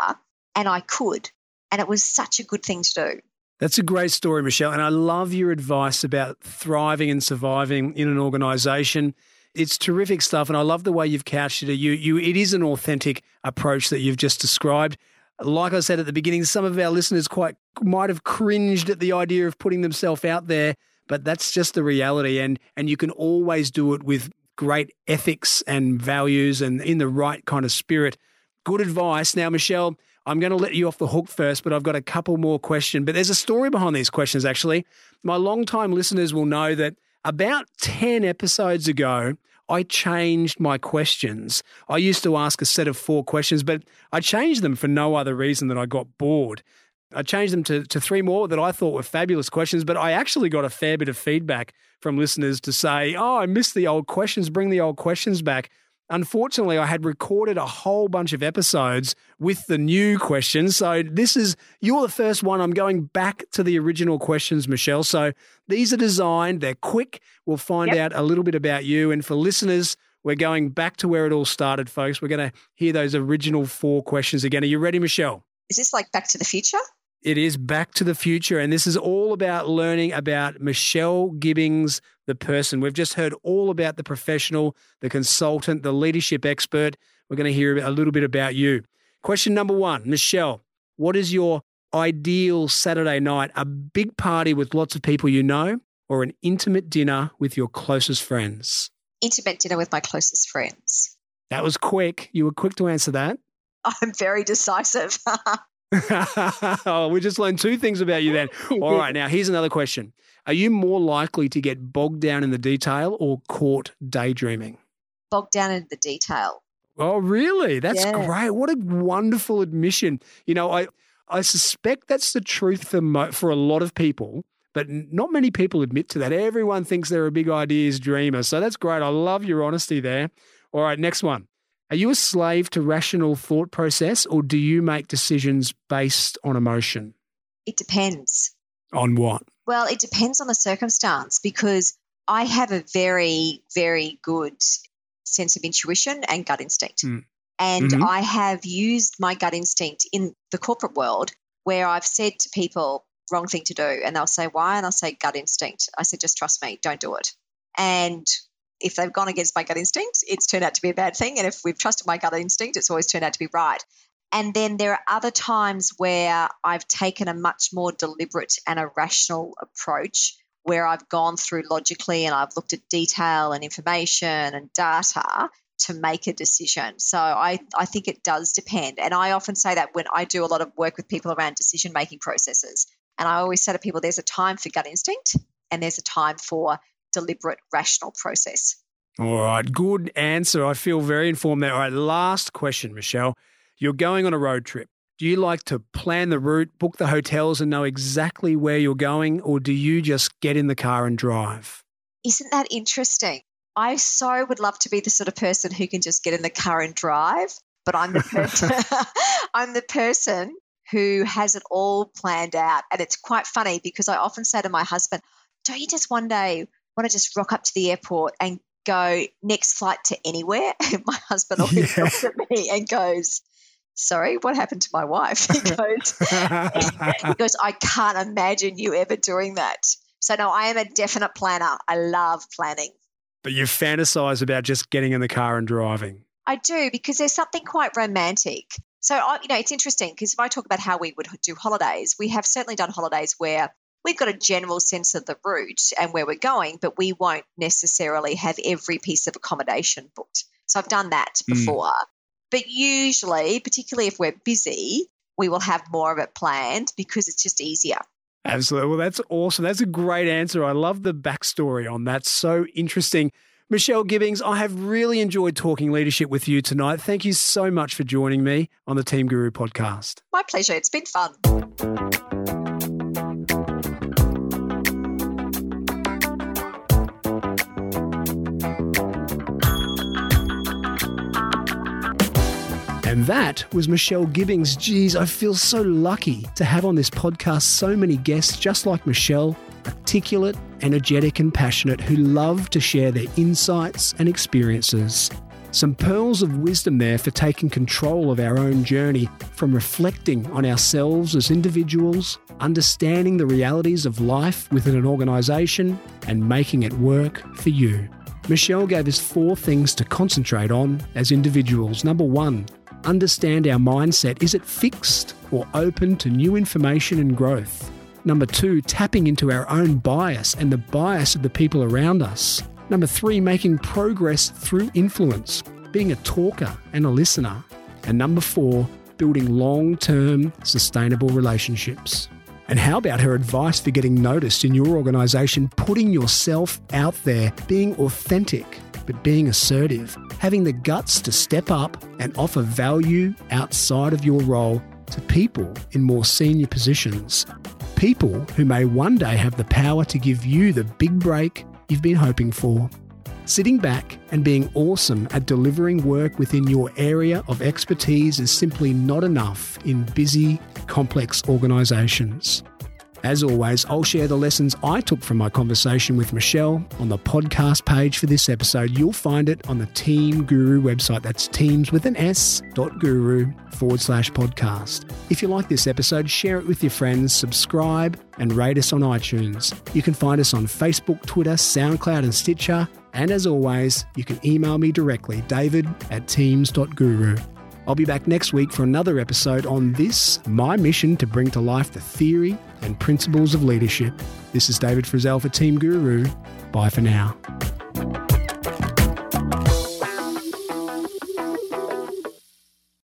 And I could. And it was such a good thing to do. That's a great story, Michelle. And I love your advice about thriving and surviving in an organization. It's terrific stuff. And I love the way you've couched it. You, you, it is an authentic approach that you've just described. Like I said at the beginning, some of our listeners quite might have cringed at the idea of putting themselves out there, but that's just the reality. And, and you can always do it with great ethics and values and in the right kind of spirit. Good advice. Now, Michelle, I'm going to let you off the hook first, but I've got a couple more questions. But there's a story behind these questions, actually. My long-time listeners will know that about 10 episodes ago, I changed my questions. I used to ask a set of four questions, but I changed them for no other reason than I got bored. I changed them to, to three more that I thought were fabulous questions, but I actually got a fair bit of feedback from listeners to say, Oh, I missed the old questions, bring the old questions back. Unfortunately, I had recorded a whole bunch of episodes with the new questions. So, this is, you're the first one. I'm going back to the original questions, Michelle. So, these are designed, they're quick. We'll find yep. out a little bit about you. And for listeners, we're going back to where it all started, folks. We're going to hear those original four questions again. Are you ready, Michelle? Is this like Back to the Future? It is Back to the Future. And this is all about learning about Michelle Gibbings, the person. We've just heard all about the professional, the consultant, the leadership expert. We're going to hear a little bit about you. Question number one Michelle, what is your ideal Saturday night? A big party with lots of people you know, or an intimate dinner with your closest friends? Intimate dinner with my closest friends. That was quick. You were quick to answer that. I'm very decisive. oh, we just learned two things about you then. All right, now here's another question. Are you more likely to get bogged down in the detail or caught daydreaming? Bogged down in the detail. Oh, really? That's yeah. great. What a wonderful admission. You know, I I suspect that's the truth for mo- for a lot of people, but not many people admit to that. Everyone thinks they're a big ideas dreamer. So that's great. I love your honesty there. All right, next one. Are you a slave to rational thought process or do you make decisions based on emotion? It depends. On what? Well, it depends on the circumstance because I have a very, very good sense of intuition and gut instinct. Mm. And mm-hmm. I have used my gut instinct in the corporate world where I've said to people, wrong thing to do. And they'll say, why? And I'll say, gut instinct. I said, just trust me, don't do it. And if they've gone against my gut instinct, it's turned out to be a bad thing. And if we've trusted my gut instinct, it's always turned out to be right. And then there are other times where I've taken a much more deliberate and a rational approach where I've gone through logically and I've looked at detail and information and data to make a decision. So I, I think it does depend. And I often say that when I do a lot of work with people around decision making processes. And I always say to people there's a time for gut instinct and there's a time for deliberate, rational process. All right, good answer. I feel very informed there. All right, last question, Michelle. You're going on a road trip. Do you like to plan the route, book the hotels, and know exactly where you're going, or do you just get in the car and drive? Isn't that interesting? I so would love to be the sort of person who can just get in the car and drive, but I'm the person I'm the person who has it all planned out. And it's quite funny because I often say to my husband, Don't you just one day want to just rock up to the airport and go next flight to anywhere. My husband always yeah. looks at me and goes, Sorry, what happened to my wife? He goes, he goes, I can't imagine you ever doing that. So no, I am a definite planner. I love planning. But you fantasize about just getting in the car and driving. I do because there's something quite romantic. So, you know, it's interesting because if I talk about how we would do holidays, we have certainly done holidays where we've got a general sense of the route and where we're going, but we won't necessarily have every piece of accommodation booked. So I've done that hmm. before. Mm. But usually, particularly if we're busy, we will have more of it planned because it's just easier. Absolutely. Well, that's awesome. That's a great answer. I love the backstory on that. So interesting. Michelle Gibbings, I have really enjoyed talking leadership with you tonight. Thank you so much for joining me on the Team Guru podcast. My pleasure. It's been fun. And that was Michelle Gibbings. Geez, I feel so lucky to have on this podcast so many guests just like Michelle, articulate, energetic, and passionate, who love to share their insights and experiences. Some pearls of wisdom there for taking control of our own journey, from reflecting on ourselves as individuals, understanding the realities of life within an organisation, and making it work for you. Michelle gave us four things to concentrate on as individuals. Number one, understand our mindset. Is it fixed or open to new information and growth? Number two, tapping into our own bias and the bias of the people around us. Number three, making progress through influence, being a talker and a listener. And number four, building long term sustainable relationships. And how about her advice for getting noticed in your organisation? Putting yourself out there, being authentic, but being assertive, having the guts to step up and offer value outside of your role to people in more senior positions. People who may one day have the power to give you the big break you've been hoping for. Sitting back and being awesome at delivering work within your area of expertise is simply not enough in busy, complex organisations. As always, I'll share the lessons I took from my conversation with Michelle on the podcast page for this episode. You'll find it on the Team Guru website. That's teams with an S dot guru forward slash podcast. If you like this episode, share it with your friends, subscribe, and rate us on iTunes. You can find us on Facebook, Twitter, SoundCloud, and Stitcher. And as always, you can email me directly, david at teams.guru. I'll be back next week for another episode on this, my mission to bring to life the theory and principles of leadership. This is David Frizzell for Team Guru. Bye for now.